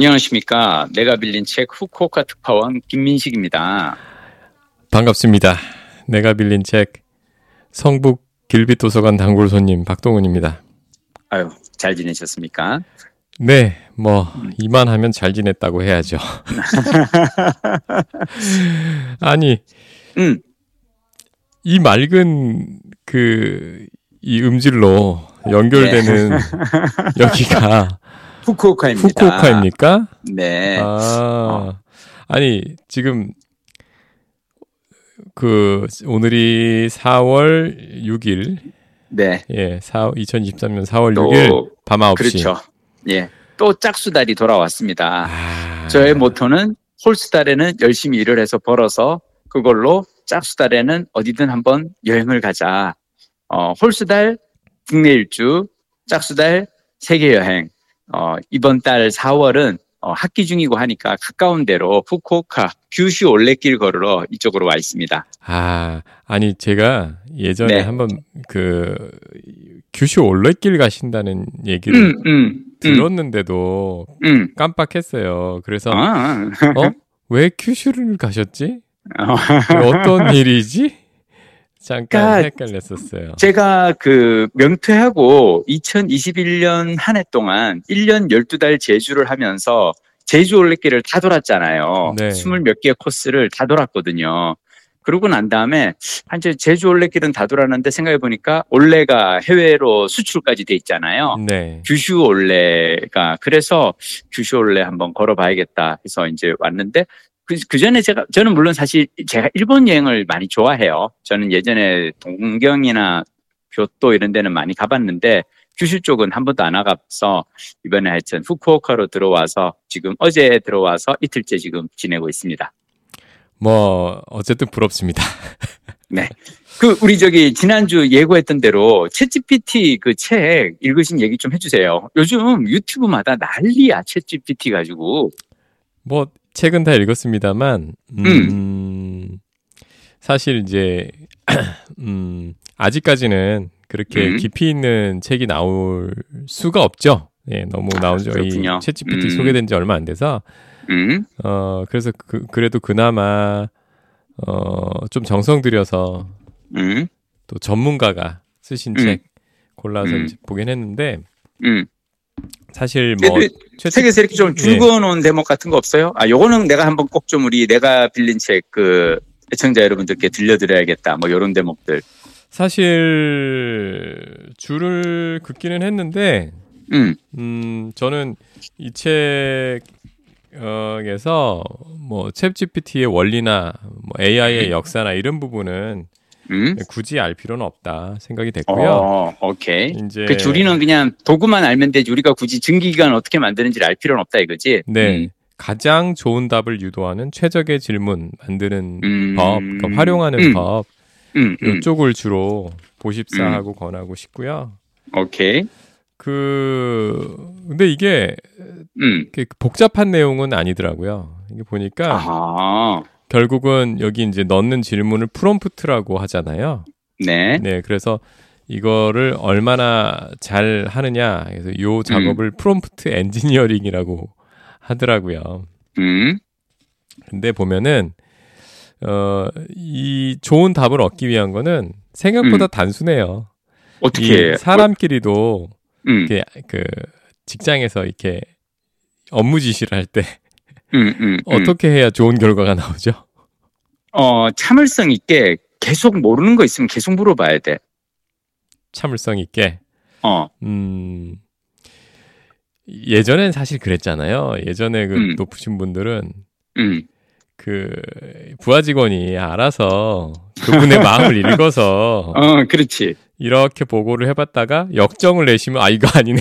안녕하십니까. 내가 빌린 책 후쿠오카 특파원 김민식입니다. 반갑습니다. 내가 빌린 책 성북 길빛 도서관 단골 손님 박동훈입니다. 아유, 잘 지내셨습니까? 네, 뭐 이만하면 잘 지냈다고 해야죠. 아니, 음, 이 맑은 그 이 음질로 연결되는 여기가 후쿠오카입니다. 후쿠오카입니까? 네. 아, 아니 지금 그 오늘이 4월 6일, 네. 예, 4 2023년 4월 또 6일 밤 9시. 그렇죠. 예. 또 짝수달이 돌아왔습니다. 아, 저의 모토는 홀수달에는 열심히 일을 해서 벌어서 그걸로 짝수달에는 어디든 한번 여행을 가자. 어, 홀수달 국내 일주, 짝수달 세계 여행. 어, 이번 달 4월은 어, 학기 중이고 하니까 가까운 데로 후쿠오카 규슈 올레길 걸으러 이쪽으로 와 있습니다. 아, 아니 제가 예전에 네. 한번 그 규슈 올레길 가신다는 얘기를 음, 음, 음, 들었는데도 음. 깜빡했어요. 그래서 아, 어? 왜 규슈를 가셨지? 어. 어떤 일이지? 잠깐 그러니까 헷갈렸었어요. 제가 그 명퇴하고 2021년 한 해 동안 1년 12달 제주를 하면서 제주 올레길을 다 돌았잖아요. 네. 스물 몇 개의 코스를 다 돌았거든요. 그러고 난 다음에 한 제주 올레길은 다 돌았는데 생각해 보니까 올레가 해외로 수출까지 돼 있잖아요. 네. 규슈 올레가 그래서 규슈 올레 한번 걸어봐야겠다 해서 이제 왔는데 그, 그 전에 제가 저는 물론 사실 제가 일본 여행을 많이 좋아해요. 저는 예전에 동경이나 교토 이런 데는 많이 가봤는데 규슈 쪽은 한 번도 안 와가서 이번에 하여튼 후쿠오카로 들어와서 지금 어제 들어와서 이틀째 지금 지내고 있습니다. 뭐 어쨌든 부럽습니다. 그 우리 저기 지난주 예고했던 대로 챗GPT 그 책 읽으신 얘기 좀 해주세요. 요즘 유튜브마다 난리야 챗GPT 가지고. 뭐 책은 다 읽었습니다만 음, 사실 이제 음, 아직까지는 그렇게 음. 깊이 있는 책이 나올 수가 없죠. 예, 너무 아, 나온 지 그렇군요. 챗GPT 음. 소개된 지 얼마 안 돼서 음, 어 그래서 그, 그래도 그나마 어 좀 정성 들여서 음, 또 전문가가 쓰신 음. 책 골라서 음. 이제 보긴 했는데 음. 사실 뭐 근데 최- 책에서 이렇게 좀 예. 줄거놓은 대목 같은 거 없어요? 아, 요거는 내가 한번 꼭 좀 우리 내가 빌린 책 그 애청자 여러분들께 들려드려야겠다. 뭐 요런 대목들. 사실 줄을 긋기는 했는데 음, 음 저는 이 책에서 뭐 챗GPT의 원리나 뭐 AI의 역사나 이런 부분은 음. 굳이 알 필요는 없다 생각이 됐고요. 어, 오케이. 이제 그 줄이는 그냥 도구만 알면 되지 우리가 굳이 증기기관 어떻게 만드는지를 알 필요는 없다 이거지. 네 가장 좋은 답을 유도하는 최적의 질문 만드는 음. 법, 그러니까 활용하는 음. 법 음, 음, 이쪽을 주로 보십사하고 권하고 싶고요. 오케이. 그 근데 이게 음. 복잡한 내용은 아니더라고요. 이게 보니까 아하. 결국은 여기 이제 넣는 질문을 프롬프트라고 하잖아요. 네. 네, 그래서 이거를 얼마나 잘 하느냐. 그래서 요 작업을 prompt engineering이라고 하더라고요. 음. 근데 보면은 어, 이 좋은 답을 얻기 위한 거는 생각보다 단순해요. 어떻게 이 사람끼리도 음. 이렇게 그 직장에서 이렇게 업무 지시를 할 때 음, 음, 음. 어떻게 해야 좋은 결과가 나오죠? 어, 참을성 있게 계속 모르는 거 있으면 계속 물어봐야 돼. 참을성 있게. 어. 음. 예전엔 사실 그랬잖아요. 예전에 그 음. 높으신 분들은 음. 그 부하 직원이 알아서 그분의 마음을 읽어서 어, 그렇지. 이렇게 보고를 해봤다가 역정을 내시면 아 이거 아니네.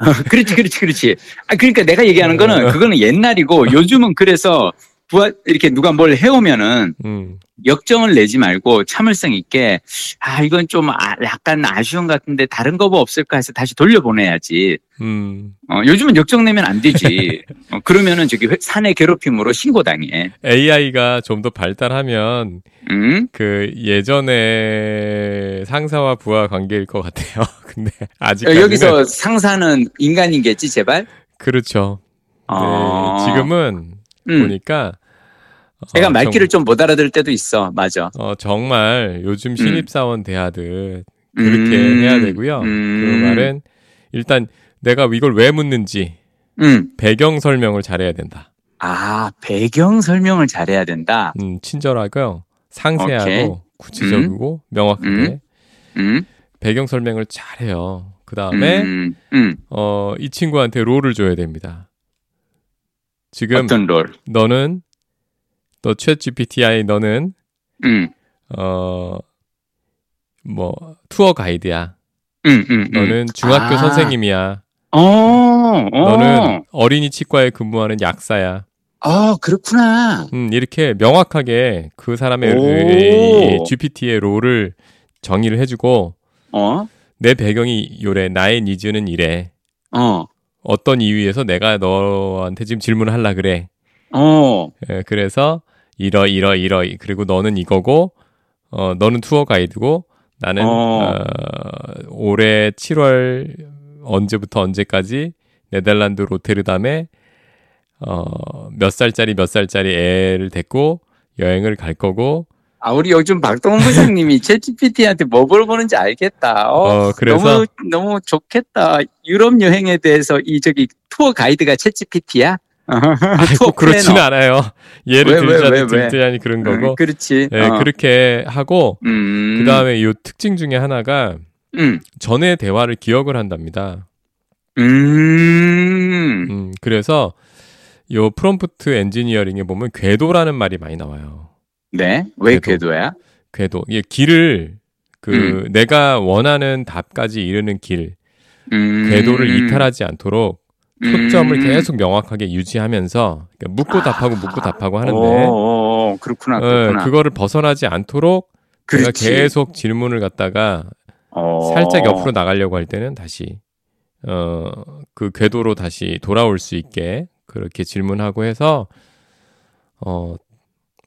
어, 그렇지, 그렇지, 그렇지. 아, 그러니까 내가 얘기하는 어. 거는 그거는 옛날이고 요즘은 그래서 부하, 이렇게 누가 뭘 해오면은 음. 역정을 내지 말고 참을성 있게 아, 이건 좀 아, 약간 아쉬운 것 같은데 다른 거 뭐 없을까 해서 다시 돌려보내야지. 음. 어, 요즘은 역정 내면 안 되지. 어, 그러면은 저기 회- 사내 괴롭힘으로 신고당해. AI가 좀 더 발달하면 응? 그 예전에 상사와 부하 관계일 것 같아요. 근데 어, 아직까지는 여기서 상사는 인간이겠지, 제발? 그렇죠. 어. 지금은 음. 보니까 제가 어, 말귀를 좀 못 알아들 때도 있어. 맞아. 정, 어, 정말 요즘 신입사원 대하듯 그렇게 음. 해야 되고요. 음. 그 말은 일단 내가 이걸 왜 묻는지 음. 배경 설명을 잘해야 된다. 아, 배경 설명을 잘해야 된다. 음, 친절하고요. 상세하고 오케이. 구체적이고 명확하게 음. 배경 설명을 잘해요. 그 다음에 음. 음. 어, 이 친구한테 롤을 줘야 됩니다. 지금 어떤 롤? 너는 너 챗GPTI 너는 음. 어뭐 투어 가이드야. 음. 음. 음. 너는 중학교 아. 선생님이야. 어. 어. 너는 어린이 치과에 근무하는 약사야. 아, 그렇구나. 음, 이렇게 명확하게 그 사람의 오. 의- GPT의 롤을 정의를 해주고 어? 내 배경이 요래 나의 니즈는 이래 어. 어떤 이유에서 내가 너한테 지금 질문을 하려 그래 어. 예, 그래서 이러 이러 이러 그리고 너는 이거고 어 너는 투어 가이드고 나는 어. 어, 올해 7월 언제부터 언제까지 네덜란드 로테르담에 어, 몇 살짜리 몇 살짜리 애를 데리고 여행을 갈 거고 아, 우리 요즘 박동원 부장님이 챗GPT한테 뭐 물어보는지 알겠다. 어, 어, 그래서 너무, 너무 좋겠다. 유럽 여행에 대해서 이, 저기, 투어 가이드가 챗GPT야? 투어 꼭 그렇지는 플래너. 않아요. 예를 왜, 왜, 들자니? 들자니 그런 거고. 음, 그렇지. 예, 어. 그렇게 하고 음. 그 다음에 이 특징 중에 하나가 음. 전의 대화를 기억을 한답니다. 음. 음, 그래서 요 프롬프트 엔지니어링에 보면 궤도라는 말이 많이 나와요. 네. 왜 궤도. 궤도 야? 궤도. 이게 길을 그 내가 원하는 답까지 이르는 길, 음. 궤도를 이탈하지 않도록 초점을 음. 계속 명확하게 유지하면서 그러니까 묻고 아. 답하고 묻고 답하고 하는데 오, 오, 그렇구나. 어, 그렇구나. 그거를 벗어나지 않도록 내가 그렇지. 계속 질문을 갖다가 어. 살짝 옆으로 나가려고 할 때는 다시 어 그 궤도로 다시 돌아올 수 있게 그렇게 질문하고 해서 어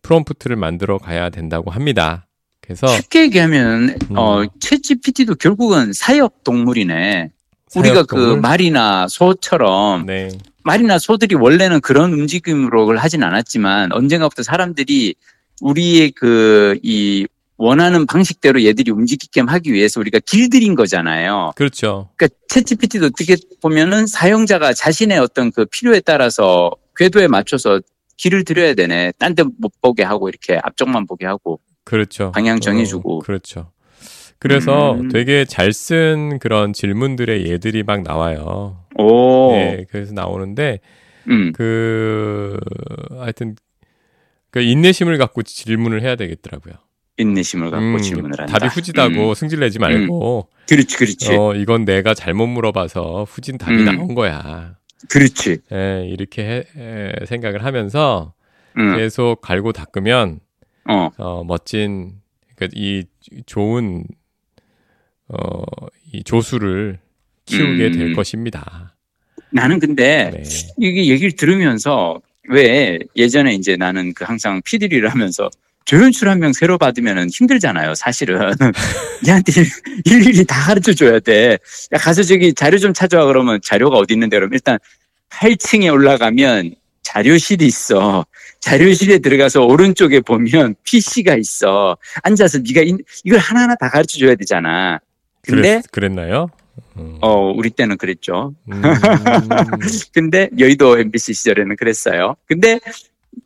프롬프트를 만들어 가야 된다고 합니다. 그래서 쉽게 얘기하면 음. 어 챗GPT도 결국은 사역 동물이네. 우리가 그? 말이나 소처럼 네. 말이나 소들이 원래는 그런 움직임으로 하진 않았지만 언젠가부터 사람들이 우리의 그 이 원하는 방식대로 얘들이 움직이게 하기 위해서 우리가 길들인 거잖아요. 그렇죠. 그러니까 챗GPT도 어떻게 보면은 사용자가 자신의 어떤 그 필요에 따라서 궤도에 맞춰서 길을 들여야 되네. 딴 데 못 보게 하고 이렇게 앞쪽만 보게 하고. 그렇죠. 방향 정해주고. 어, 그렇죠. 그래서 음. 되게 잘 쓴 그런 질문들의 예들이 막 나와요. 오. 네, 그래서 나오는데 음. 그 하여튼 그 인내심을 갖고 질문을 해야 되겠더라고요. 인내심을 갖고 음, 질문을 한다. 답이 후지다고 음. 승질내지 말고 그렇지, 그렇지. 어 이건 내가 잘못 물어봐서 후진 답이 음. 나온 거야. 그렇지. 예, 이렇게 해- 에, 생각을 하면서 음. 계속 갈고 닦으면 어. 어, 멋진 그러니까 이 좋은 어, 이 조수를 키우게 음. 될 것입니다. 나는 근데 네. 이게 얘기를 들으면서 왜 예전에 이제 나는 그 항상 피디를 하면서 조연출 한 명 새로 받으면 힘들잖아요, 사실은. 얘한테 일일이 다 가르쳐 줘야 돼. 야, 가서 저기 자료 좀 찾아와 그러면 자료가 어디 있는데 그러면 일단 8층에 올라가면 자료실이 있어. 자료실에 들어가서 오른쪽에 보면 PC가 있어. 앉아서 네가 이- 이걸 하나하나 다 가르쳐 줘야 되잖아. 근데 그랬, 그랬 나요? 음. 어, 우리 때는 그랬죠. 음. 근데 여의도 MBC 시절에는 그랬어요. 근데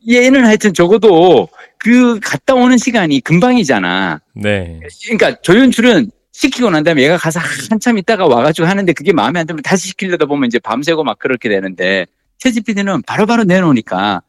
얘는 하여튼 적어도 그 갔다 오는 시간이 금방이잖아. 네. 그러니까 조연출은 시키고 난 다음에 얘가 가서 한참 있다가 와가지고 하는데 그게 마음에 안 들면 다시 시키려다 보면 이제 밤새고 막 그렇게 되는데 채지피디는 바로바로 내놓으니까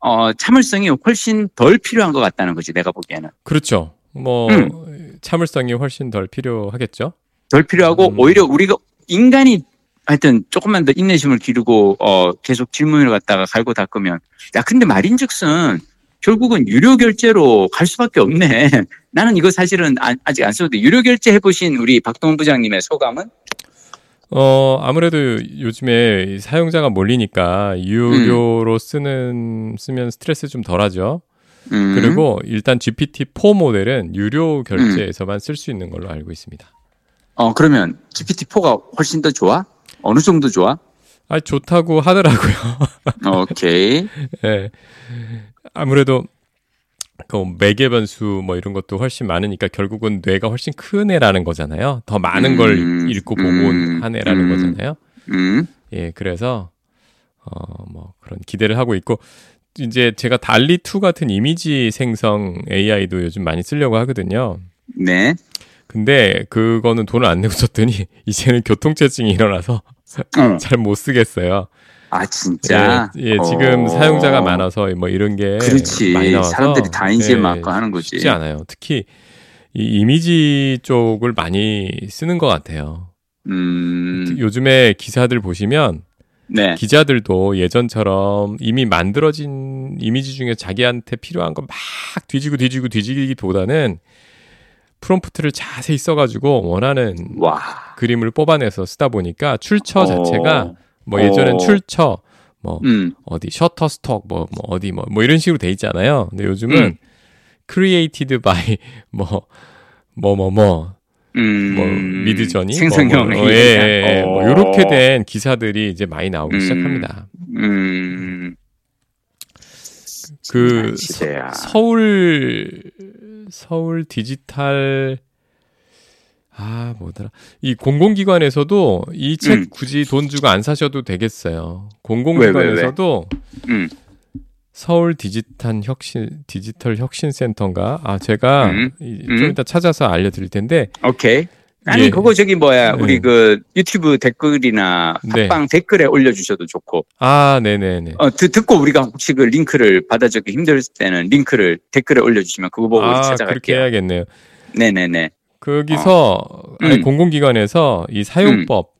어, 참을성이 훨씬 덜 필요한 것 같다는 거지 내가 보기에는 그렇죠. 뭐 음. 참을성이 훨씬 덜 필요하겠죠. 덜 필요하고 음. 오히려 우리가 인간이 하여튼 조금만 더 인내심을 기르고 어 계속 질문을 갖다가 갈고 닦으면 야 근데 말인즉슨 결국은 유료 결제로 갈 수밖에 없네. 나는 이거 사실은 아, 아직 안 써도 돼. 유료 결제 해보신 우리 박동훈 부장님의 소감은? 어, 아무래도 요즘에 이 사용자가 몰리니까 유료로 쓰는 쓰면 스트레스 좀 덜 하죠. 음. 그리고 일단 GPT-4 모델은 유료 결제에서만 쓸수 있는 걸로 알고 있습니다. 어 그러면 GPT-4가 훨씬 더 좋아? 어느 정도 좋아? 아 좋다고 하더라고요. 오케이. 예. 아무래도 그 매개 변수 뭐 이런 것도 훨씬 많으니까 결국은 뇌가 훨씬 큰 애라는 거잖아요. 더 많은 음, 걸 읽고 보고 음, 한 애라는 음. 거잖아요. 음. 예, 그래서 어 뭐 그런 기대를 하고 있고 이제 제가 달리 2 같은 이미지 생성 AI도 요즘 많이 쓰려고 하거든요. 네. 근데 그거는 돈을 안 내고 썼더니 이제는 교통체증이 일어나서 어. 잘못 쓰겠어요. 아 진짜. 예, 예, 지금 어. 사용자가 많아서 뭐 이런 게 그렇지. 많이 나와서 사람들이 다 인지에 예, 맞고 하는 거지. 쉽지 않아요. 특히 이 이미지 쪽을 많이 쓰는 것 같아요. 음. 요즘에 기사들 보시면 네. 기자들도 예전처럼 이미 만들어진 이미지 중에 자기한테 필요한 거막 뒤지고 뒤지고 뒤지기보다는 프롬프트를 자세히 써가지고 원하는 와. 그림을 뽑아내서 쓰다 보니까 출처 자체가 어. 뭐 예전엔 어. 출처 뭐 음. 어디 셔터 스톡 뭐, 뭐 어디 뭐, 뭐 이런 식으로 돼 있잖아요. 근데 요즘은 음. created by 뭐 뭐 뭐뭐 음. 뭐 미드저니 생성형 뭐, 뭐, 어, 예, 예, 예. 어. 뭐 요렇게 된 기사들이 이제 많이 나오기 음. 시작합니다. 음. 그 시대야. 서울 서울 디지털 아 뭐더라 이 공공기관에서도 이책 음. 굳이 돈 주고 안 사셔도 되겠어요. 공공기관에서도 음. 서울 디지털 혁신 디지털 혁신 센터인가 아 제가 음. 이- 음. 좀 이따 찾아서 알려 드릴 텐데 오케이. 아니 예. 그거 저기 뭐야 네. 우리 그 유튜브 댓글이나 네. 팟빵 댓글에 올려주셔도 좋고 아 네네네 어 듣, 듣고 우리가 혹시 그 링크를 받아주기 힘들 때는 링크를 댓글에 올려주시면 그거 보고 우리 아 그렇게 찾아갈게요. 해야겠네요. 네네네. 거기서 음. 아니, 공공기관에서 이 사용법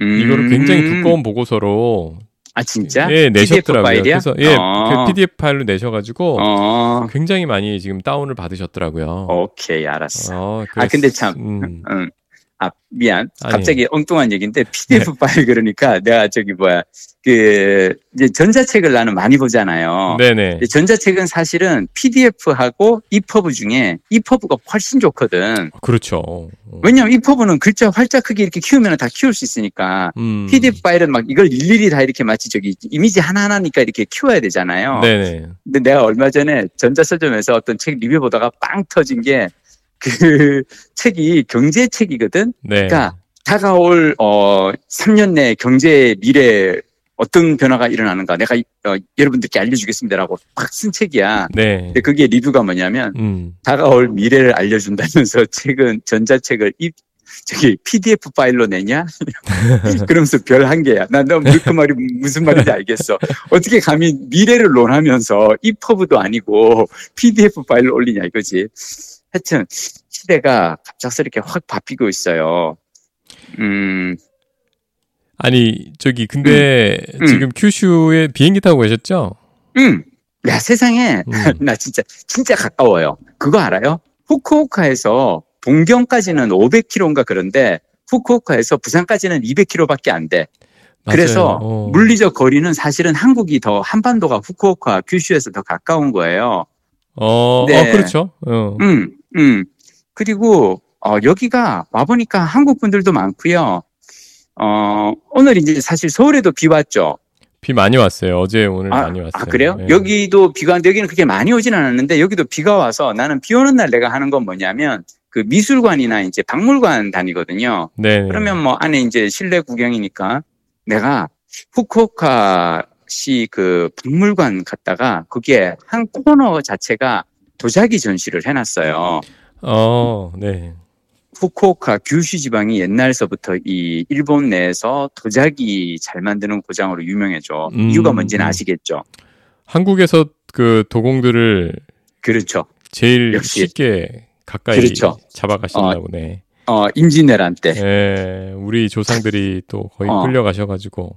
음. 이거를 굉장히 두꺼운 보고서로 아 진짜? 예, PDF 내셨더라고요. 파일이야? 그래서 예, 어. 그 PDF 파일로 내셔 가지고 어. 굉장히 많이 지금 다운을 받으셨더라고요. 오케이 알았어. 어, 아 근데 참 음, 응. 아, 미안. 네. 갑자기 엉뚱한 얘기인데, PDF 파일 그러니까 내가 저기 뭐야, 그, 이제 전자책을 나는 많이 보잖아요. 네네. 전자책은 사실은 PDF하고 EPUB 중에 EPUB가 훨씬 좋거든. 그렇죠. 어. 왜냐면 EPUB는 글자 활자 크기 이렇게 키우면 다 키울 수 있으니까. 음. PDF 파일은 막 이걸 일일이 다 이렇게 마치 저기 이미지 하나하나니까 이렇게 키워야 되잖아요. 네네. 근데 내가 얼마 전에 전자서점에서 어떤 책 리뷰 보다가 빵 터진 게 그 책이 경제 책이거든. 네. 그러니까 다가올 어 3년 내 경제 미래 어떤 변화가 일어나는가 내가 어, 여러분들께 알려주겠습니다라고 팍 쓴 책이야. 네. 근데 그게 리뷰가 뭐냐면 음. 다가올 미래를 알려준다면서 책은 전자책을 이 저기 PDF 파일로 내냐? 그러면서 별 한 개야. 난너그 말이 무슨 말인지 알겠어. 어떻게 감히 미래를 논하면서 EPUB도 아니고 PDF 파일로 올리냐 이거지. 하여튼 시대가 갑작스럽게 확 바뀌고 있어요. 음, 아니 저기 근데 음. 지금 큐슈에 비행기 타고 계셨죠? 음. 야 세상에 음. 나 진짜 진짜 가까워요. 그거 알아요? 후쿠오카에서 동경까지는 500km인가 그런데 후쿠오카에서 부산까지는 200km밖에 안 돼. 그래서 맞아요. 어. 물리적 거리는 사실은 한국이 더 한반도가 후쿠오카 규슈에서 더 가까운 거예요. 어, 네. 어 그렇죠. 어. 음, 음. 그리고 어, 여기가 와보니까 한국 분들도 많고요. 어, 오늘 이제 사실 서울에도 비 왔죠. 비 많이 왔어요. 어제 오늘 아, 많이 왔어요. 아, 그래요? 네. 여기도 비가 왔는데 여기는 그렇게 많이 오진 않았는데 여기도 비가 와서 나는 비 오는 날 내가 하는 건 뭐냐면 그 미술관이나 이제 박물관 다니거든요. 네. 그러면 뭐 안에 이제 실내 구경이니까 내가 후쿠오카 시 그 박물관 갔다가 그게 한 코너 자체가 도자기 전시를 해놨어요. 어, 네. 후쿠오카 규슈 지방이 옛날서부터 이 일본 내에서 도자기 잘 만드는 고장으로 유명해져. 음, 이유가 뭔지는 음. 아시겠죠? 한국에서 그 도공들을 그렇죠. 제일 역시. 쉽게 가까이 그렇죠. 잡아가셨나 보네. 어, 임진왜란 때. 예, 우리 조상들이 또 거의 어. 끌려가셔가지고.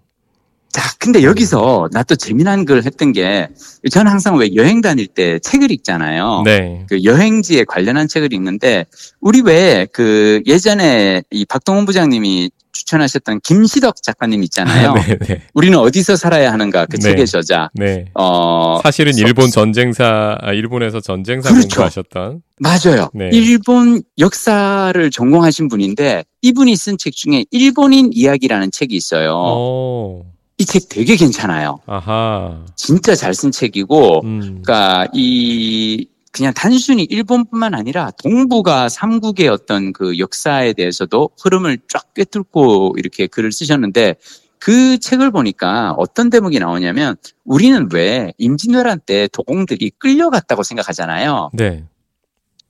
자, 근데 여기서 나 또 재미난 걸 했던 게 저는 항상 왜 여행 다닐 때 책을 읽잖아요. 네. 그 여행지에 관련한 책을 읽는데 우리 왜 그 예전에 이 박동원 부장님이 추천하셨던 김시덕 작가님 있잖아요. 네, 네. 우리는 어디서 살아야 하는가 그 네. 책의 저자. 네. 어 사실은 서- 일본 전쟁사, 아, 일본에서 전쟁사 그렇죠. 공부하셨던. 맞아요. 네. 일본 역사를 전공하신 분인데 이분이 쓴 책 중에 일본인 이야기라는 책이 있어요. 어, 이 책 되게 괜찮아요. 아하. 진짜 잘 쓴 책이고, 음. 그러니까 이 그냥 단순히 일본뿐만 아니라 동북아 삼국의 어떤 그 역사에 대해서도 흐름을 쫙 꿰뚫고 이렇게 글을 쓰셨는데 그 책을 보니까 어떤 대목이 나오냐면 우리는 왜 임진왜란 때 도공들이 끌려갔다고 생각하잖아요. 네.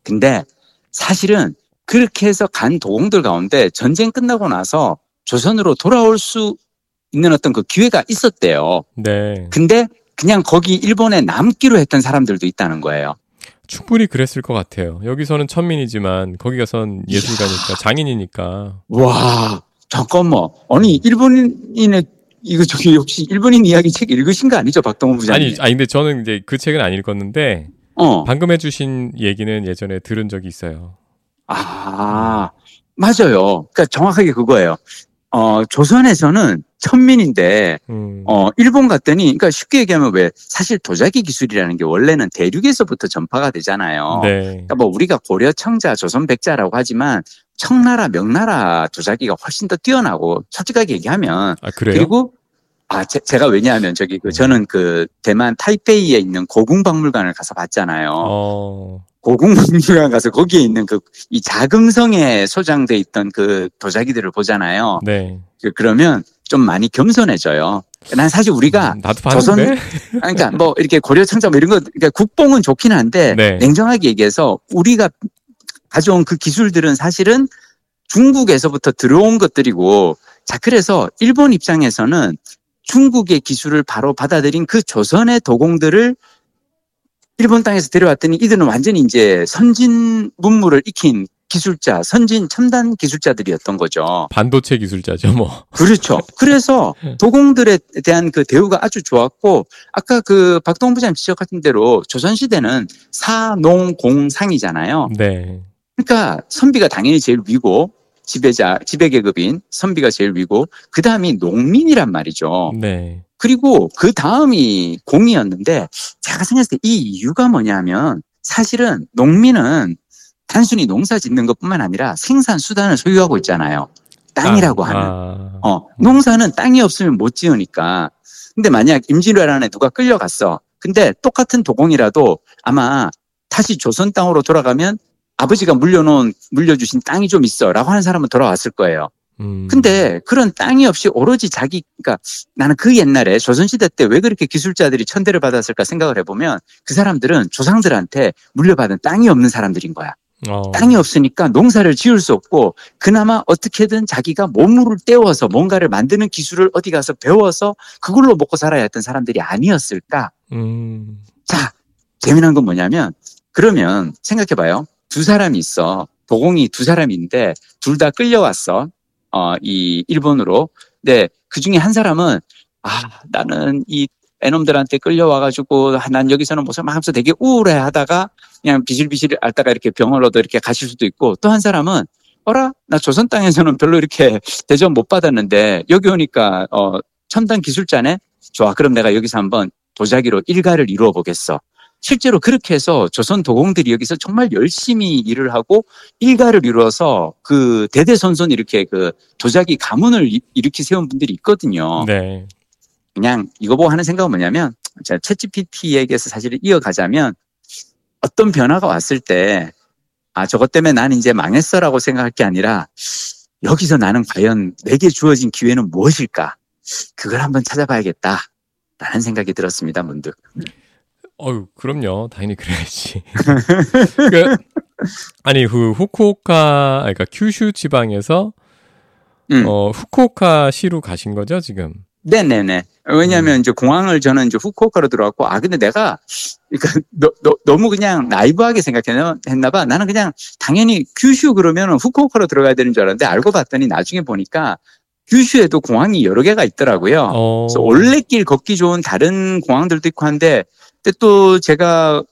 근데 사실은 그렇게 해서 간 도공들 가운데 전쟁 끝나고 나서 조선으로 돌아올 수 있는 어떤 그 기회가 있었대요. 네. 근데 그냥 거기 일본에 남기로 했던 사람들도 있다는 거예요. 충분히 그랬을 것 같아요. 여기서는 천민이지만 거기 가선 예술가니까 장인이니까. 와, 잠깐만. 아니, 일본인의, 이거 저기 혹시 일본인 이야기 책 읽으신 거 아니죠, 박동훈 부장님? 아니, 아니 근데 저는 이제 그 책은 안 읽었는데 어. 방금 해주신 얘기는 예전에 들은 적이 있어요. 아, 맞아요. 그러니까 정확하게 그거예요. 어, 조선에서는 천민인데, 음. 어, 일본 갔더니, 그러니까 쉽게 얘기하면 왜, 사실 도자기 기술이라는 게 원래는 대륙에서부터 전파가 되잖아요. 네. 그러니까 뭐 우리가 고려 청자, 조선 백자라고 하지만, 청나라, 명나라 도자기가 훨씬 더 뛰어나고, 솔직하게 얘기하면, 아 그래요? 그리고 아 제, 가 왜냐하면 저기 그 저는 그 대만 타이페이에 있는 고궁박물관을 가서 봤잖아요. 어. 고궁박물관 가서 거기에 있는 그 이 자금성에 소장돼 있던 그 도자기들을 보잖아요. 네. 그- 그러면 좀 많이 겸손해져요. 난 사실 우리가 음. 아니, 그러니까 뭐 이렇게 고려 청자 뭐 이런 거 그러니까 국뽕은 좋긴 한데 네. 냉정하게 얘기해서 우리가 가져온 그 기술들은 사실은 중국에서부터 들어온 것들이고 자 그래서 일본 입장에서는 중국의 기술을 바로 받아들인 그 조선의 도공들을 일본 땅에서 데려왔더니 이들은 완전히 이제 선진 문물을 익힌 기술자, 선진 첨단 기술자들이었던 거죠. 반도체 기술자죠, 뭐. 그렇죠. 그래서 도공들에 대한 그 대우가 아주 좋았고 아까 그 박동 부장님 지적하신 대로 조선시대는 사농공상이잖아요. 네. 그러니까 선비가 당연히 제일 위고 지배자, 지배계급인 선비가 제일 위고 그 다음이 농민이란 말이죠. 네. 그리고 그 다음이 공이었는데 제가 생각했을 때 이 이유가 뭐냐면 사실은 농민은 단순히 농사 짓는 것뿐만 아니라 생산 수단을 소유하고 있잖아요. 땅이라고 아, 하는. 아. 어, 농사는 땅이 없으면 못 지으니까. 근데 만약 임진왜란에 누가 끌려갔어. 근데 똑같은 도공이라도 아마 다시 조선 땅으로 돌아가면 아버지가 물려놓은, 물려주신 땅이 좀 있어. 라고 하는 사람은 돌아왔을 거예요. 음. 근데 그런 땅이 없이 오로지 자기, 그러니까 나는 그 옛날에 조선시대 때 왜 그렇게 기술자들이 천대를 받았을까 생각을 해보면 그 사람들은 조상들한테 물려받은 땅이 없는 사람들인 거야. 어. 땅이 없으니까 농사를 지을 수 없고 그나마 어떻게든 자기가 몸을 떼워서 뭔가를 만드는 기술을 어디 가서 배워서 그걸로 먹고 살아야 했던 사람들이 아니었을까? 음. 자, 재미난 건 뭐냐면 그러면 생각해봐요. 두 사람이 있어. 도공이 두 사람인데 둘 다 끌려왔어. 어, 이 일본으로. 근데 그 중에 한 사람은 아, 나는 이 애놈들한테 끌려와가지고 아, 난 여기서는 무슨 막 하면서 되게 우울해 하다가 그냥 비실비실 앓다가 이렇게 병을 얻어 이렇게 가실 수도 있고 또 한 사람은 어라? 나 조선 땅에서는 별로 이렇게 대접 못 받았는데 여기 오니까 어, 첨단 기술자네? 좋아. 그럼 내가 여기서 한번 도자기로 일가를 이루어 보겠어. 실제로 그렇게 해서 조선 도공들이 여기서 정말 열심히 일을 하고 일가를 이루어서 그 대대손손 이렇게 그 도자기 가문을 이- 일으키 세운 분들이 있거든요. 네. 그냥 이거 보고 하는 생각은 뭐냐면 제가 챗GPT에게서 사실 이어가자면 어떤 변화가 왔을 때 아, 저것 때문에 나는 이제 망했어라고 생각할 게 아니라 여기서 나는 과연 내게 주어진 기회는 무엇일까? 그걸 한번 찾아봐야겠다. 라는 생각이 들었습니다, 문득. 어유, 그럼요. 당연히 그래야지. 그, 아니, 그 후쿠오카, 그러니까 큐슈 지방에서 음. 어, 후쿠오카 시로 가신 거죠, 지금? 네네네. 왜냐하면 이제 공항을 저는 이제 후쿠오카로 들어왔고, 아, 근데 내가, 그러니까 너, 너, 너무 그냥 나이브하게 생각했나 봐. 나는 그냥 당연히 규슈 그러면 후쿠오카로 들어가야 되는 줄 알았는데, 알고 봤더니 나중에 보니까 규슈에도 공항이 여러 개가 있더라고요. 어. 그래서 올레길 걷기 좋은 다른 공항들도 있고 한데, 근데 또 제가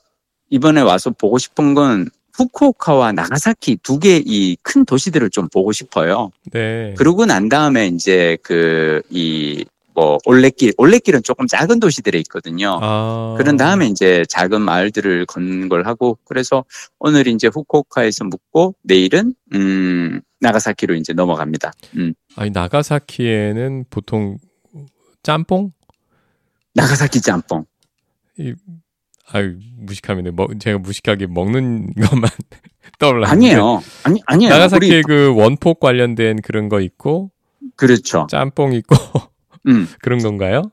이번에 와서 보고 싶은 건 후쿠오카와 나가사키 두 개 이 큰 도시들을 좀 보고 싶어요. 네. 그러고 난 다음에 이제 그 이 뭐 올레길 올레길은 조금 작은 도시들에 있거든요. 아. 그런 다음에 이제 작은 마을들을 걷는 걸 하고 그래서 오늘 이제 후쿠오카에서 묵고 내일은 음 나가사키로 이제 넘어갑니다. 음. 아니, 나가사키에는 보통 짬뽕? 나가사키 짬뽕. 이, 아유 무식함이네. 뭐, 제가 무식하게 먹는 것만 떠올라. 아니에요. 아니 아니에요. 나가사키에 그 원폭 관련된 그런 거 있고. 그렇죠. 짬뽕 있고. 음. 그런 건가요?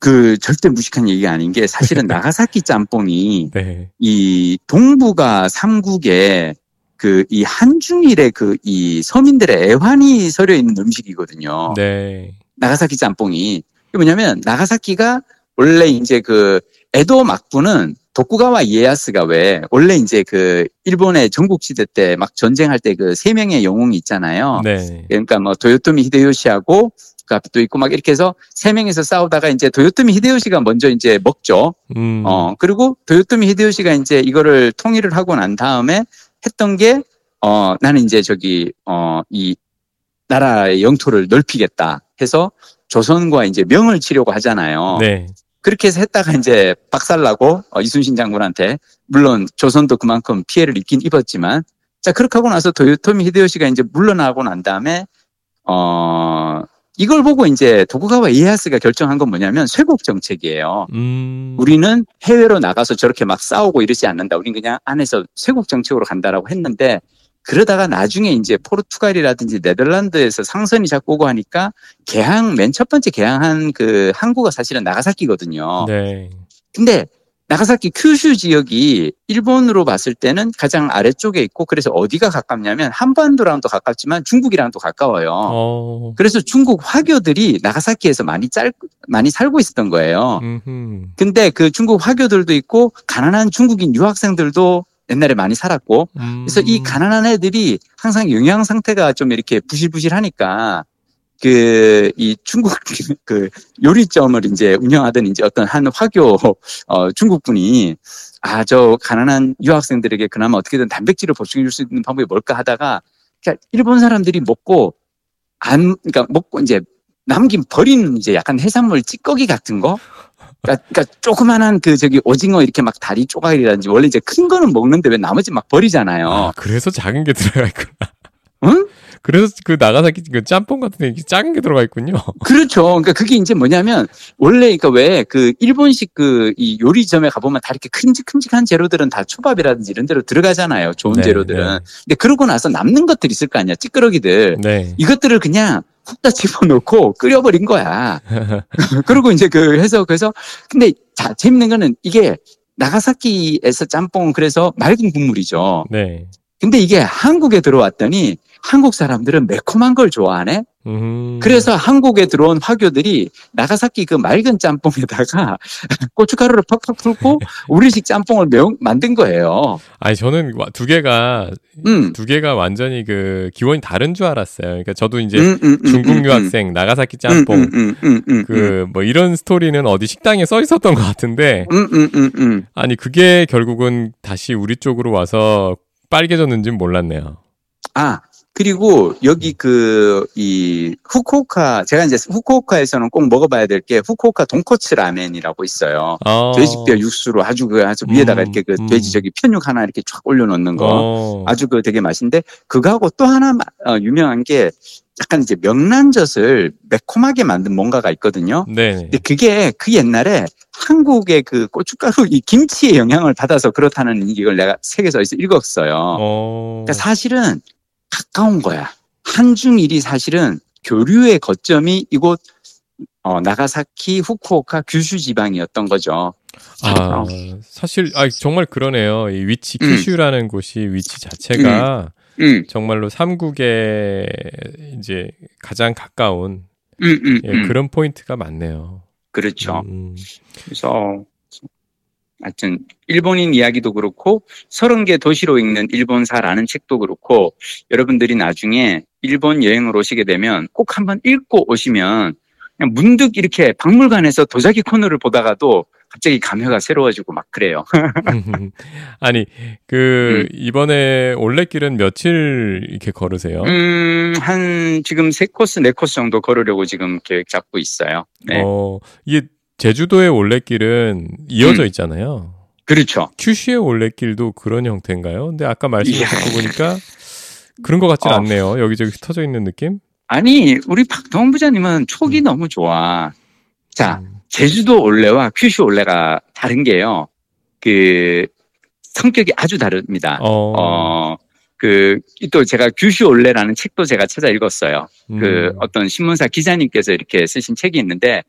그 절대 무식한 얘기가 아닌 게 사실은 나가사키 짬뽕이 네. 이 동북아 삼국에 그 이 한중일의 그 이 서민들의 애환이 서려 있는 음식이거든요. 네. 나가사키 짬뽕이 이게 뭐냐면 나가사키가 원래 이제 그 에도 막부는 도쿠가와 이에야스가 왜 원래 이제 그 일본의 전국 시대 때 막 전쟁할 때 그 세 명의 영웅이 있잖아요. 네. 그러니까 뭐 도요토미 히데요시하고 그 앞에 또 있고 막 이렇게 해서 세 명이서 싸우다가 이제 도요토미 히데요시가 먼저 이제 먹죠. 음. 어 그리고 도요토미 히데요시가 이제 이거를 통일을 하고 난 다음에 했던 게 어 나는 이제 저기 어 이 나라의 영토를 넓히겠다 해서 조선과 이제 명을 치려고 하잖아요. 네. 그렇게 해서 했다가 이제 박살나고 어, 이순신 장군한테 물론 조선도 그만큼 피해를 입긴 입었지만 자 그렇게 하고 나서 도요토미 히데요시가 이제 물러나고 난 다음에 어 이걸 보고 이제 도쿠가와 이에야스가 결정한 건 뭐냐면 쇄국 정책이에요. 음. 우리는 해외로 나가서 저렇게 막 싸우고 이러지 않는다. 우리는 그냥 안에서 쇄국 정책으로 간다라고 했는데 그러다가 나중에 이제 포르투갈이라든지 네덜란드에서 상선이 자꾸 오고 하니까 개항 맨 첫 번째 개항한 그 항구가 사실은 나가사키거든요. 네. 근데 나가사키 큐슈 지역이 일본으로 봤을 때는 가장 아래쪽에 있고 그래서 어디가 가깝냐면 한반도랑도 가깝지만 중국이랑도 가까워요. 어. 그래서 중국 화교들이 나가사키에서 많이 짤 많이 살고 있었던 거예요. 음흠. 근데 그 중국 화교들도 있고 가난한 중국인 유학생들도 옛날에 많이 살았고 그래서 이 음. 가난한 애들이 항상 영양 상태가 좀 이렇게 부실부실하니까 그 이 중국 그 요리점을 이제 운영하던 이제 어떤 한 화교 어 중국 분이 아 저 가난한 유학생들에게 그나마 어떻게든 단백질을 보충해 줄 수 있는 방법이 뭘까 하다가 그러니까 일본 사람들이 먹고 안 그러니까 먹고 이제 남긴 버린 이제 약간 해산물 찌꺼기 같은 거 그러니까, 그러니까 조그만한 그 저기 오징어 이렇게 막 다리 조각이라든지 원래 이제 큰 거는 먹는데 왜 나머지 막 버리잖아요. 아, 그래서 작은 게 들어가 있구나. 응? 그래서 그 나가사키 그 짬뽕 같은 데 이렇게 작은 게 들어가 있군요. 그렇죠. 그러니까 그게 이제 뭐냐면 원래 그러니까 왜 그 일본식 그 이 요리점에 가보면 다 이렇게 큼직큼직한 재료들은 다 초밥이라든지 이런 데로 들어가잖아요. 좋은 네, 재료들은. 네. 근데 그러고 나서 남는 것들 있을 거 아니야. 찌끄러기들. 네. 이것들을 그냥 훅 다 집어넣고 끓여버린 거야. 그리고 이제 그 해서 그래서 근데 자 재밌는 거는 이게 나가사키에서 짬뽕은 그래서 맑은 국물이죠. 네. 근데 이게 한국에 들어왔더니 한국 사람들은 매콤한 걸 좋아하네. 음. 그래서 한국에 들어온 화교들이 나가사키 그 맑은 짬뽕에다가 고춧가루를 팍팍 풀고 우리식 짬뽕을 매운 만든 거예요. 아니 저는 와- 두 개가 음. 두 개가 완전히 그 기원이 다른 줄 알았어요. 그러니까 저도 이제 음, 음, 음, 중국 음, 유학생 나가사키 음, 짬뽕 그 뭐 이런 스토리는 어디 식당에 써 있었던 것 같은데. 아니 그게 결국은 다시 우리 쪽으로 와서 빨개졌는지는 몰랐네요. 아, 그리고 여기 그, 이, 후쿠오카, 제가 이제 후쿠오카에서는 꼭 먹어봐야 될 게 후쿠오카 돈코츠 라멘이라고 있어요. 어. 돼지뼈 육수로 아주 그, 아주 위에다가 음, 이렇게 그 음. 돼지 저기 편육 하나 이렇게 쫙 올려놓는 거. 어. 아주 그 되게 맛있는데, 그거하고 또 하나 마- 어, 유명한 게 약간 이제 명란젓을 매콤하게 만든 뭔가가 있거든요. 네. 근데 그게 그 옛날에 한국의 그 고춧가루 이 김치의 영향을 받아서 그렇다는 이걸 내가 책에서 읽었어요. 어. 그러니까 사실은 가까운 거야. 한중일이 사실은 교류의 거점이 이곳 어, 나가사키, 후쿠오카, 규슈 지방이었던 거죠. 아, 사실 아 정말 그러네요. 이 위치 음. 큐슈라는 곳이 위치 자체가 음, 정말로 삼국에 이제 가장 가까운 음, 음, 예, 음. 그런 포인트가 많네요. 그렇죠. 음, 그래서 하여튼 일본인 이야기도 그렇고 서른 개 도시로 읽는 일본사라는 책도 그렇고 여러분들이 나중에 일본 여행을 오시게 되면 꼭 한번 읽고 오시면 그냥 문득 이렇게 박물관에서 도자기 코너를 보다가도 갑자기 감회가 새로워지고 막 그래요. 아니 그 이번에 올레길은 며칠 이렇게 걸으세요? 음, 한 지금 세 코스, 네 코스 정도 걸으려고 지금 계획 잡고 있어요. 네. 어 이게 제주도의 올레길은 이어져 음. 있잖아요. 그렇죠. 큐슈의 올레길도 그런 형태인가요? 근데 아까 말씀. 듣고 보니까 그런 것 같진 어. 않네요. 여기저기 흩어져 있는 느낌? 아니, 우리 박동원 부장님은 촉이 너무 좋아. 자, 음. 제주도 올레와 큐슈 올레가 다른 게요. 그 성격이 아주 다릅니다. 어, 어, 그, 또 제가 규슈 올레라는 책도 제가 찾아 읽었어요. 음. 그 어떤 신문사 기자님께서 이렇게 쓰신 책이 있는데,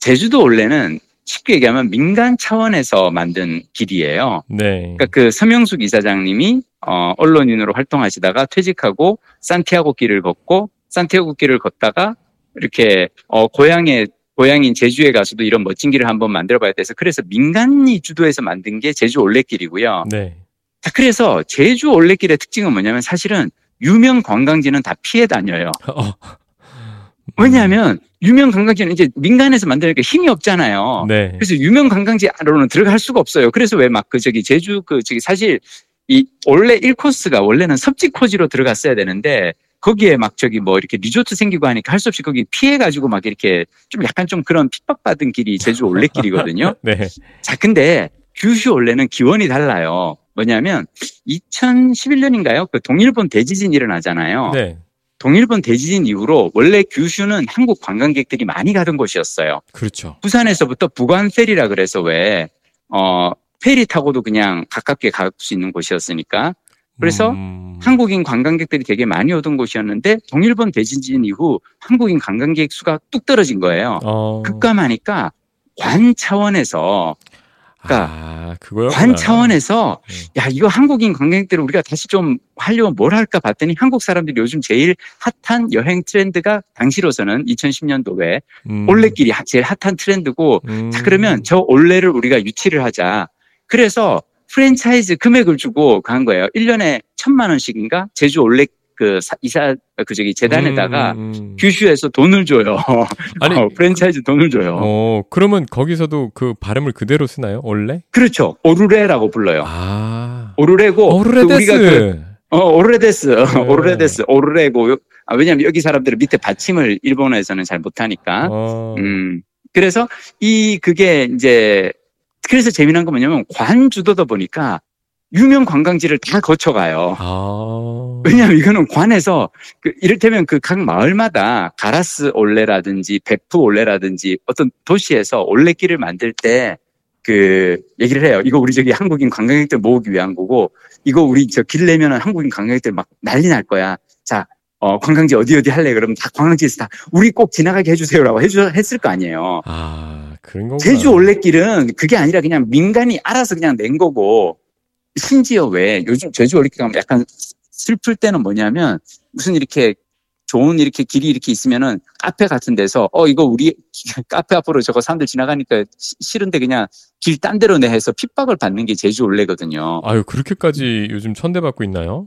제주도 올레는 쉽게 얘기하면 민간 차원에서 만든 길이에요. 네. 그러니까 그 서명숙 이사장님이 어, 언론인으로 활동하시다가 퇴직하고 산티아고 길을 걷고 산티아고 길을 걷다가 이렇게 어, 고향에 고향인 제주에 가서도 이런 멋진 길을 한번 만들어봐야 돼서 그래서 민간이 주도해서 만든 게 제주 올레길이고요. 네. 자, 그래서 제주 올레길의 특징은 뭐냐면 사실은 유명 관광지는 다 피해 다녀요. 어. 왜냐하면 유명 관광지는 이제 민간에서 만드니까 힘이 없잖아요. 네. 그래서 유명 관광지 안으로는 들어갈 수가 없어요. 그래서 왜 막 그 저기 제주 그 저기 사실 이 원래 1코스가 원래는 섭지 코지로 들어갔어야 되는데 거기에 막 저기 뭐 이렇게 리조트 생기고 하니까 할 수 없이 거기 피해 가지고 막 이렇게 좀 약간 좀 그런 핍박받은 길이 제주 올레길이거든요. 네. 자, 근데 규슈 올레는 기원이 달라요. 뭐냐면 2011년인가요? 그 동일본 대지진 일어나잖아요. 네. 동일본 대지진 이후로 원래 규슈는 한국 관광객들이 많이 가던 곳이었어요. 그렇죠. 부산에서부터 부관 페리라 그래서 왜, 어, 페리 타고도 그냥 가깝게 갈 수 있는 곳이었으니까. 그래서 음. 한국인 관광객들이 되게 많이 오던 곳이었는데 동일본 대지진 이후 한국인 관광객 수가 뚝 떨어진 거예요. 어. 급감하니까 관 차원에서 그러니까 아? 관 차원에서 음. 야 이거 한국인 관광객들을 우리가 다시 좀 하려면 뭘 할까 봤더니 한국 사람들이 요즘 제일 핫한 여행 트렌드가 당시로서는 2010년도에 음. 올레길이 제일 핫한 트렌드고 음. 자 그러면 저 올레를 우리가 유치를 하자. 그래서 프랜차이즈 금액을 주고 간 거예요. 1년에 천만 원씩인가 제주 올레 그 사- 이사 그 저기 재단에다가 음, 음. 규슈에서 돈을 줘요. 아니, 어, 프랜차이즈 돈을 줘요. 어, 그러면 거기서도 그 발음을 그대로 쓰나요? 원래? 그렇죠. オルレ라고 불러요. 아. 오르레고 오르레데스. 그 우리가 그 어, 오르레데스, 네. 오르레데스, 오르레고. 아, 왜냐면 여기 사람들은 밑에 받침을 일본어에서는 잘 못하니까. 어. 음. 그래서 이, 그게 이제, 그래서 재미난 건 뭐냐면 관주도다 보니까 유명 관광지를 다 거쳐가요. 아. 왜냐하면 이거는 관에서 그 이를테면 그 각 마을마다 가라스 올레라든지 베프 올레라든지 어떤 도시에서 올레길을 만들 때 그 얘기를 해요. 이거 우리 저기 한국인 관광객들 모으기 위한 거고 이거 우리 저 길 내면은 한국인 관광객들 막 난리 날 거야. 자, 어, 관광지 어디 어디 할래? 그러면 다 관광지에서 다 우리 꼭 지나가게 해주세요라고 해주 했을 거 아니에요. 아, 그런 거구나. 제주 올레길은 그게 아니라 그냥 민간이 알아서 그냥 낸 거고 심지어 왜 요즘 제주 올레길 가면 약간 슬플 때는 뭐냐면 무슨 이렇게 좋은 이렇게 길이 이렇게 있으면은 카페 같은 데서 어 이거 우리 카페 앞으로 저거 사람들 지나가니까 시- 싫은데 그냥 길 딴 데로 내 해서 핍박을 받는 게 제주 올레거든요. 아유, 그렇게까지 요즘 천대받고 있나요?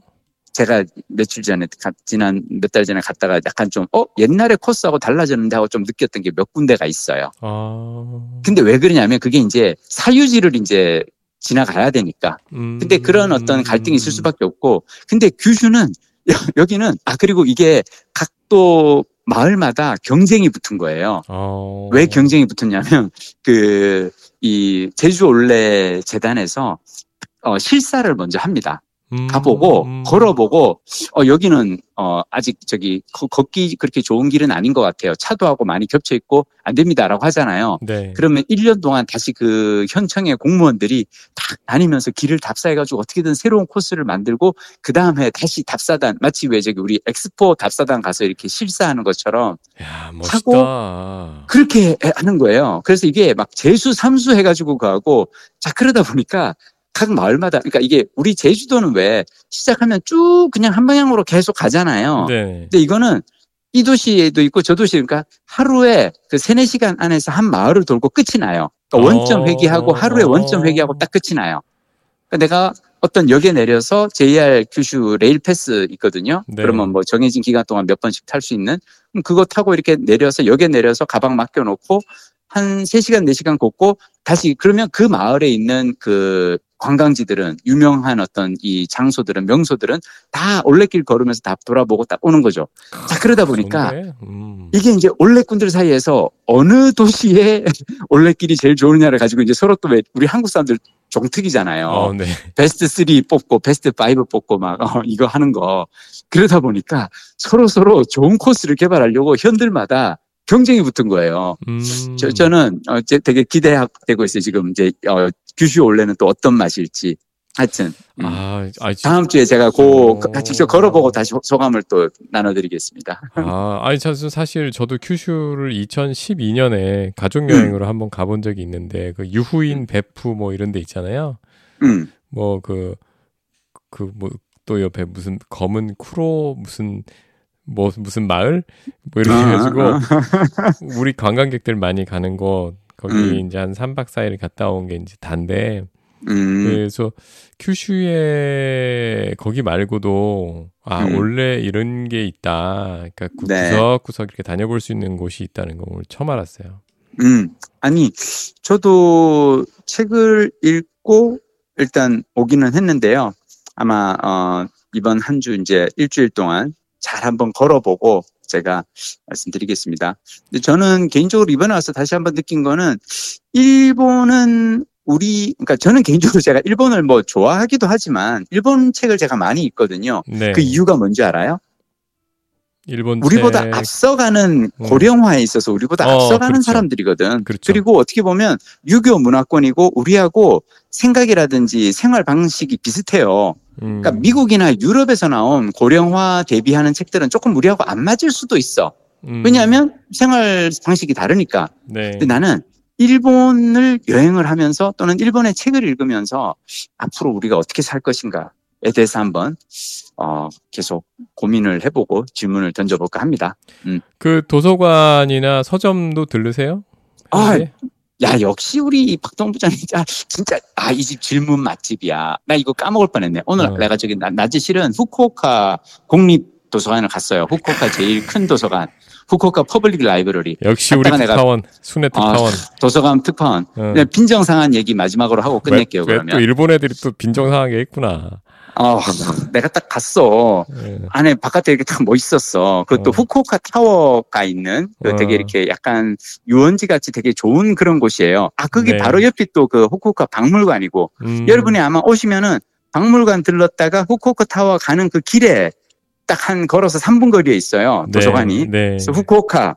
제가 며칠 전에 가- 지난 몇 달 전에 갔다가 약간 좀 어 옛날에 코스하고 달라졌는데 하고 좀 느꼈던 게 몇 군데가 있어요. 아. 근데 왜 그러냐면 그게 이제 사유지를 이제 지나가야 되니까. 음. 근데 그런 어떤 갈등이 있을 수밖에 없고. 근데 규슈는 여- 여기는 아 그리고 이게 각도 마을마다 경쟁이 붙은 거예요. 어. 왜 경쟁이 붙었냐면 그 이 제주 올레 재단에서 어 실사를 먼저 합니다. 음, 가보고 음. 걸어보고 어 여기는 어 아직 저기 거- 걷기 그렇게 좋은 길은 아닌 것 같아요. 차도 하고 많이 겹쳐 있고 안 됩니다라고 하잖아요. 네. 그러면 1년 동안 다시 그 현청의 공무원들이 다 다니면서 길을 답사해 가지고 어떻게든 새로운 코스를 만들고 그 다음에 다시 답사단 마치 왜 저기 우리 엑스포 답사단 가서 이렇게 실사하는 것처럼 야, 하고. 그렇게 해- 하는 거예요. 그래서 이게 막 제수 삼수 해 가지고 가고 자 그러다 보니까 각 마을마다 그러니까 이게 우리 제주도는 왜 시작하면 쭉 그냥 한 방향으로 계속 가잖아요. 네. 근데 이거는 이 도시에도 있고 저 도시 그러니까 하루에 그 세네 시간 안에서 한 마을을 돌고 끝이 나요. 그러니까 어. 원점 회귀하고 하루에 원점 회귀하고 딱 끝이 나요. 그러니까 내가 어떤 역에 내려서 JR 규슈 rail pass 있거든요. 네. 그러면 뭐 정해진 기간 동안 몇 번씩 탈 수 있는 그거 타고 이렇게 내려서 역에 내려서 가방 맡겨 놓고 한 세시간네시간 걷고 다시 그러면 그 마을에 있는 그 관광지들은 유명한 어떤 이 장소들은 명소들은 다 올레길 걸으면서 다 돌아보고 딱 오는 거죠. 자 그러다 보니까 좋은데? 음. 이게 이제 올레꾼들 사이에서 어느 도시에 올레길이 제일 좋으냐를 가지고 이제 서로 또왜 우리 한국 사람들 종특이잖아요. 어, 네. 베스트 3 뽑고 베스트 5 뽑고 막 어, 이거 하는 거 그러다 보니까 서로 서로 좋은 코스를 개발하려고 현들마다 경쟁이 붙은 거예요. 음. 저, 저는 어, 제- 되게 기대되고 있어요. 지금 이제 어, 규슈 올레는 또 어떤 맛일지. 하여튼 음. 아, 아, 지- 다음 주에 제가 오. 그 직접 걸어보고 다시 소감을 또 나눠드리겠습니다. 아, 아니, 저 사실 저도 큐슈를 2012년에 가족 여행으로 한번 가본 적이 있는데, 그 유후인 베프 뭐 이런 데 있잖아요. 음, 뭐 그, 그 뭐 또 옆에 무슨 검은 쿠로 무슨 뭐 무슨 마을 뭐 이렇게 아, 해가지고 아. 우리 관광객들 많이 가는 곳 거기 음. 이제 한 3박 4일 갔다 온 게 이제 단데 음, 그래서 큐슈에 거기 말고도 아 음. 원래 이런 게 있다. 그러니까 구- 네. 구석구석 이렇게 다녀볼 수 있는 곳이 있다는 거 오늘 처음 알았어요. 음. 아니, 저도 책을 읽고 일단 오기는 했는데요. 아마, 어, 이번 한 주 이제 일주일 동안 잘 한번 걸어보고 제가 말씀드리겠습니다. 근데 저는 개인적으로 이번에 와서 다시 한번 느낀 거는 일본은 우리, 그러니까 저는 개인적으로 제가 일본을 뭐 좋아하기도 하지만 일본 책을 제가 많이 읽거든요. 네. 그 이유가 뭔지 알아요? 일본 우리보다 책. 앞서가는 음. 고령화에 있어서 우리보다 어, 앞서가는 그렇죠. 사람들이거든. 그렇죠. 리고 어떻게 보면 유교 문화권이고 우리하고 생각이라든지 생활 방식이 비슷해요. 음. 그러니까 미국이나 유럽에서 나온 고령화 대비하는 책들은 조금 우리하고 안 맞을 수도 있어. 음. 왜냐하면 생활 방식이 다르니까. 네. 근데 나는 일본을 여행을 하면서 또는 일본의 책을 읽으면서 앞으로 우리가 어떻게 살 것인가에 대해서 한번 어, 계속 고민을 해보고 질문을 던져볼까 합니다. 그 도서관이나 서점도 들르세요? 아? 야 역시 우리 박동 부장님 아, 진짜 아 이 집 질문 맛집이야. 나 이거 까먹을 뻔했네. 오늘 어. 내가 저기 나- 낮에 실은 후쿠오카 국립 도서관을 갔어요. 후쿠오카 제일 큰 도서관. 후쿠오카 Public Library 역시 우리 특파원, 순회 아, 특파원. 도서관 특파원. 어. 빈정상한 얘기 마지막으로 하고 끝낼게요. 왜, 그러면. 왜또 일본 애들이 또 빈정상하게 했구나. 어, 내가 딱 갔어. 예. 안에 바깥에 이렇게 딱 멋있었어. 그것도 어. 후쿠오카 타워가 있는 그 어. 되게 이렇게 약간 유원지 같이 되게 좋은 그런 곳이에요. 아, 거기 네. 바로 옆이 또 그 후쿠오카 박물관이고 음. 여러분이 아마 오시면은 박물관 들렀다가 후쿠오카 타워 가는 그 길에 딱 한 걸어서 3분 거리에 있어요. 네, 도서관이. 네. 그래서 후쿠오카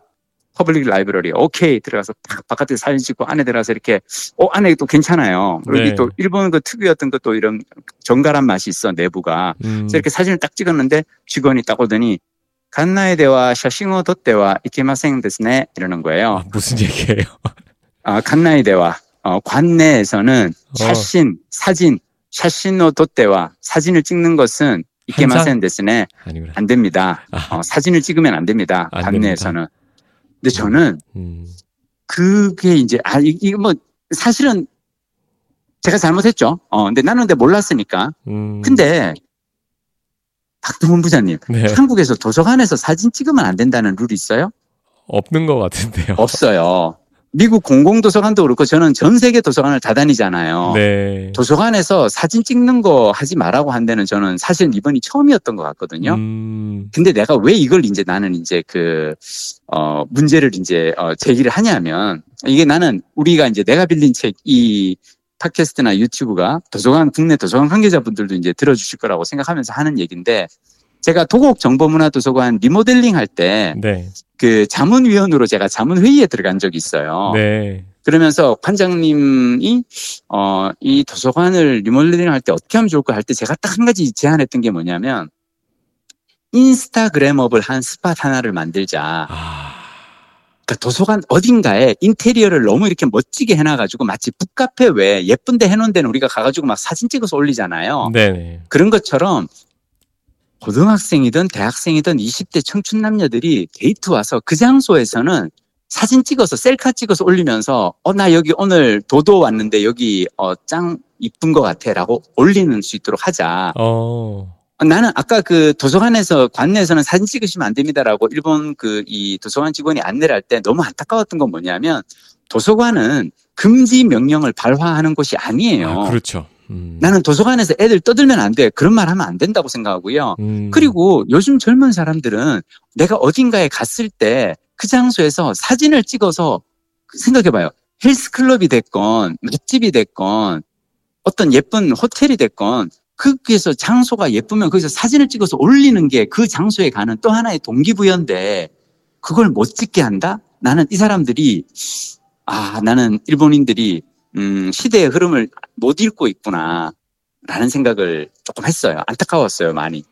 Public Library 오케이 들어가서 딱 바깥에 사진 찍고 안에 들어가서 이렇게 어 안에 또 괜찮아요. 여기 네. 또 일본 그 특유였던 것도 이런 정갈한 맛이 있어 내부가. 음. 그래서 이렇게 사진을 딱 찍었는데 직원이 딱 오더니 간나에 대와 샤싱어 덧대와 이케마생 데스네 이러는 거예요. 아, 무슨 얘기예요? 아, 간나에 대와 어, 관내에서는 어. 샤신 사진 샤신어 덧대와 사진을 찍는 것은 이케마생 데스네. 안 됩니다. 아, 어, 사진을 찍으면 안 됩니다. 안 관내에서는. 근데 저는 음. 그게 이제 아 이- 이거 뭐 사실은 제가 잘못했죠. 어 근데 나는 근데 몰랐으니까. 음. 근데 박동훈 부장님 네. 한국에서 도서관에서 사진 찍으면 안 된다는 룰이 있어요? 없는 것 같은데요. 없어요. 미국 공공 도서관도 그렇고 저는 전 세계 도서관을 다 다니잖아요. 네. 도서관에서 사진 찍는 거 하지 말라고 한 데는 저는 사실 이번이 처음이었던 것 같거든요. 음. 근데 내가 왜 이걸 이제 나는 이제 그, 어, 문제를 이제, 어, 제기를 하냐면, 이게 나는 우리가 이제 내가 빌린 책, 이 팟캐스트나 유튜브가 도서관, 국내 도서관 관계자분들도 이제 들어주실 거라고 생각하면서 하는 얘기인데, 제가 도곡 정보문화도서관 리모델링 할때 네. 그 자문위원으로 제가 자문회의에 들어간 적이 있어요. 네. 그러면서 관장님이 어, 이 도서관을 리모델링 할 때 어떻게 하면 좋을까 할 때 제가 딱 한 가지 제안했던 게 뭐냐면 인스타그램업을 한 스팟 하나를 만들자. 아. 그러니까 도서관 어딘가에 인테리어를 너무 이렇게 멋지게 해놔가지고 마치 북카페 왜 예쁜데 해놓은 데는 우리가 가가지고 막 사진 찍어서 올리잖아요. 네네. 그런 것처럼 고등학생이든 대학생이든 20대 청춘 남녀들이 데이트 와서 그 장소에서는 사진 찍어서 셀카 찍어서 올리면서 어 나 여기 오늘 도도 왔는데 여기 어짱 이쁜 것 같아라고 올리는 수 있도록 하자. 어. 어, 나는 아까 그 도서관에서 관내에서는 사진 찍으시면 안 됩니다라고 일본 그 이 도서관 직원이 안내를 할 때 너무 안타까웠던 건 뭐냐면 도서관은 금지 명령을 발화하는 곳이 아니에요. 아, 그렇죠. 음. 나는 도서관에서 애들 떠들면 안 돼. 그런 말 하면 안 된다고 생각하고요. 음. 그리고 요즘 젊은 사람들은 내가 어딘가에 갔을 때 그 장소에서 사진을 찍어서 생각해봐요. 헬스클럽이 됐건, 맛집이 됐건, 어떤 예쁜 호텔이 됐건, 거기에서 장소가 예쁘면 거기서 사진을 찍어서 올리는 게 그 장소에 가는 또 하나의 동기부여인데, 그걸 못 찍게 한다? 나는 이 사람들이, 아, 나는 일본인들이, 음, 시대의 흐름을 못 읽고 있구나. 라는 생각을 조금 했어요. 안타까웠어요, 많이.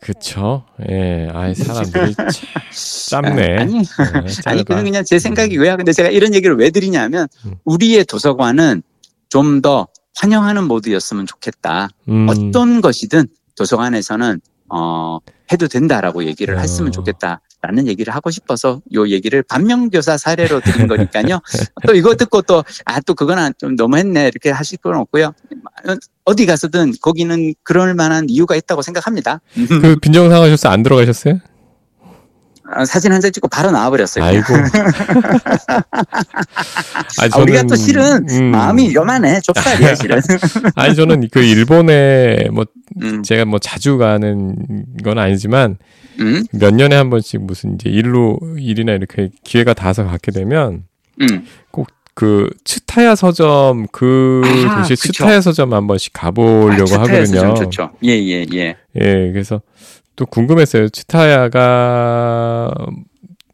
그쵸. 예, 아이, 사람들이 참 짧네. 아니, 예, 아니. 그건 그냥 제 생각이고요. 근데 제가 이런 얘기를 왜 드리냐면, 음. 우리의 도서관은 좀 더 환영하는 모드였으면 좋겠다. 음, 어떤 것이든 도서관에서는, 어, 해도 된다라고 얘기를 어. 했으면 좋겠다. 라는 얘기를 하고 싶어서 요 얘기를 반면교사 사례로 드린 거니까요. 또 이거 듣고 또, 아, 또 그거는 좀 너무했네. 이렇게 하실 건 없고요. 어디 가서든 거기는 그럴 만한 이유가 있다고 생각합니다. 그 빈정상 하셔서 안 들어가셨어요? 아, 사진 한 장 찍고 바로 나와버렸어요. 아이고. 아니, 아, 우리가 저는, 또 실은 음, 마음이 요만해. 좁쌀이야, 실은. 아니, 저는 그 일본에 뭐, 음, 제가 뭐 자주 가는 건 아니지만 음, 몇 년에 한 번씩 무슨 이제 일로, 일이나 이렇게 기회가 닿아서 갖게 되면 음. 그 츠타야 서점 그 아, 도시. 츠타야 서점 한 번 씩 가보려고 아, 하거든요. 좀 좋죠. 예, 예, 예. 예, 그래서 또 궁금했어요. 츠타야가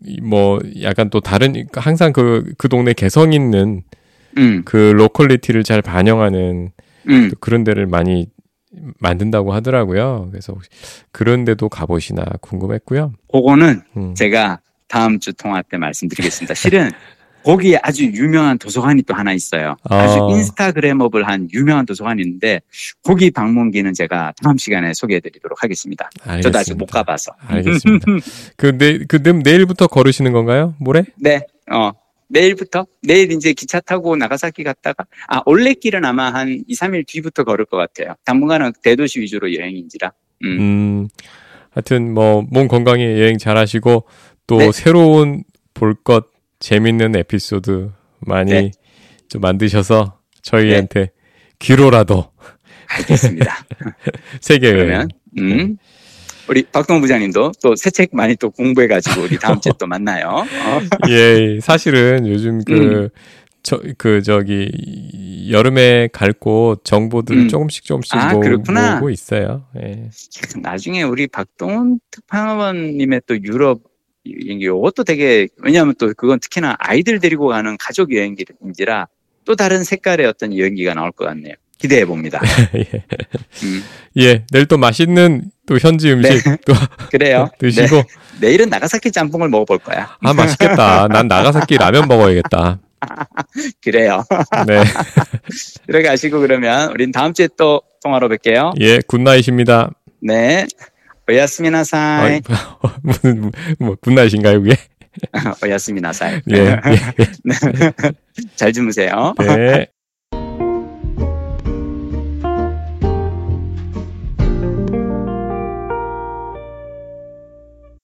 이뭐 약간 또 다른 항상 그그 동네 개성 있는 음, 그 locality를 잘 반영하는 음. 또 그런 데를 많이 만든다고 하더라고요. 그래서 혹시 그런 데도 가보시나 궁금했고요. 그거는 음. 제가 다음 주 통화 때 말씀드리겠습니다. 실은 거기에 아주 유명한 도서관이 또 하나 있어요. 아주 아. instagrammable한 유명한 도서관이 있는데 거기 방문기는 제가 다음 시간에 소개해드리도록 하겠습니다. 저도 아직 못 알겠습니다. 가봐서. 알겠습니다. 그, 내, 그, 내- 내일부터 걸으시는 건가요? 모레? 네, 어, 내일부터? 내일 이제 기차 타고 나가사키 갔다가, 아, 올레길은 아마 한 2, 3일 뒤부터 걸을 것 같아요. 당분간은 대도시 위주로 여행인지라. 음, 음, 하여튼 뭐 몸 건강히 여행 잘 하시고 또 네. 새로운 볼 것 재밌는 에피소드 많이 네. 좀 만드셔서 저희한테 귀로라도 알겠습니다. 세계 여행 그러면, 음, 우리 박동 부장님도 또 새 책 많이 또 공부해가지고 우리 다음 주에 또 만나요. 어, 예, 사실은 요즘 그, 저, 그, 저기, 여름에 갈 곳 정보들 음. 조금씩 조금씩 아, 모. 모으고 있어요. 예. 나중에 우리 박동훈 특파원님의 또 유럽 여행기 이것도 되게 왜냐하면 또 그건 특히나 아이들 데리고 가는 가족 여행기인지라 또 다른 색깔의 어떤 여행기가 나올 것 같네요. 기대해 봅니다. 예. 음, 예, 내일 또 맛있는 또 현지 음식 또 그래요. 드시고, 네, 내일은 나가사키 짬뽕을 먹어볼 거야. 아, 맛있겠다. 난 나가사키 라면 먹어야겠다. 그래요. 네. 들어가시고 그러면 우린 다음 주에 또 통화로 뵐게요. 예, good night입니다. 네. おやすみなさい. 무슨 뭐 good night인가요, 그게? 오야스미나사이. 예. 잘 주무세요. 예. 네.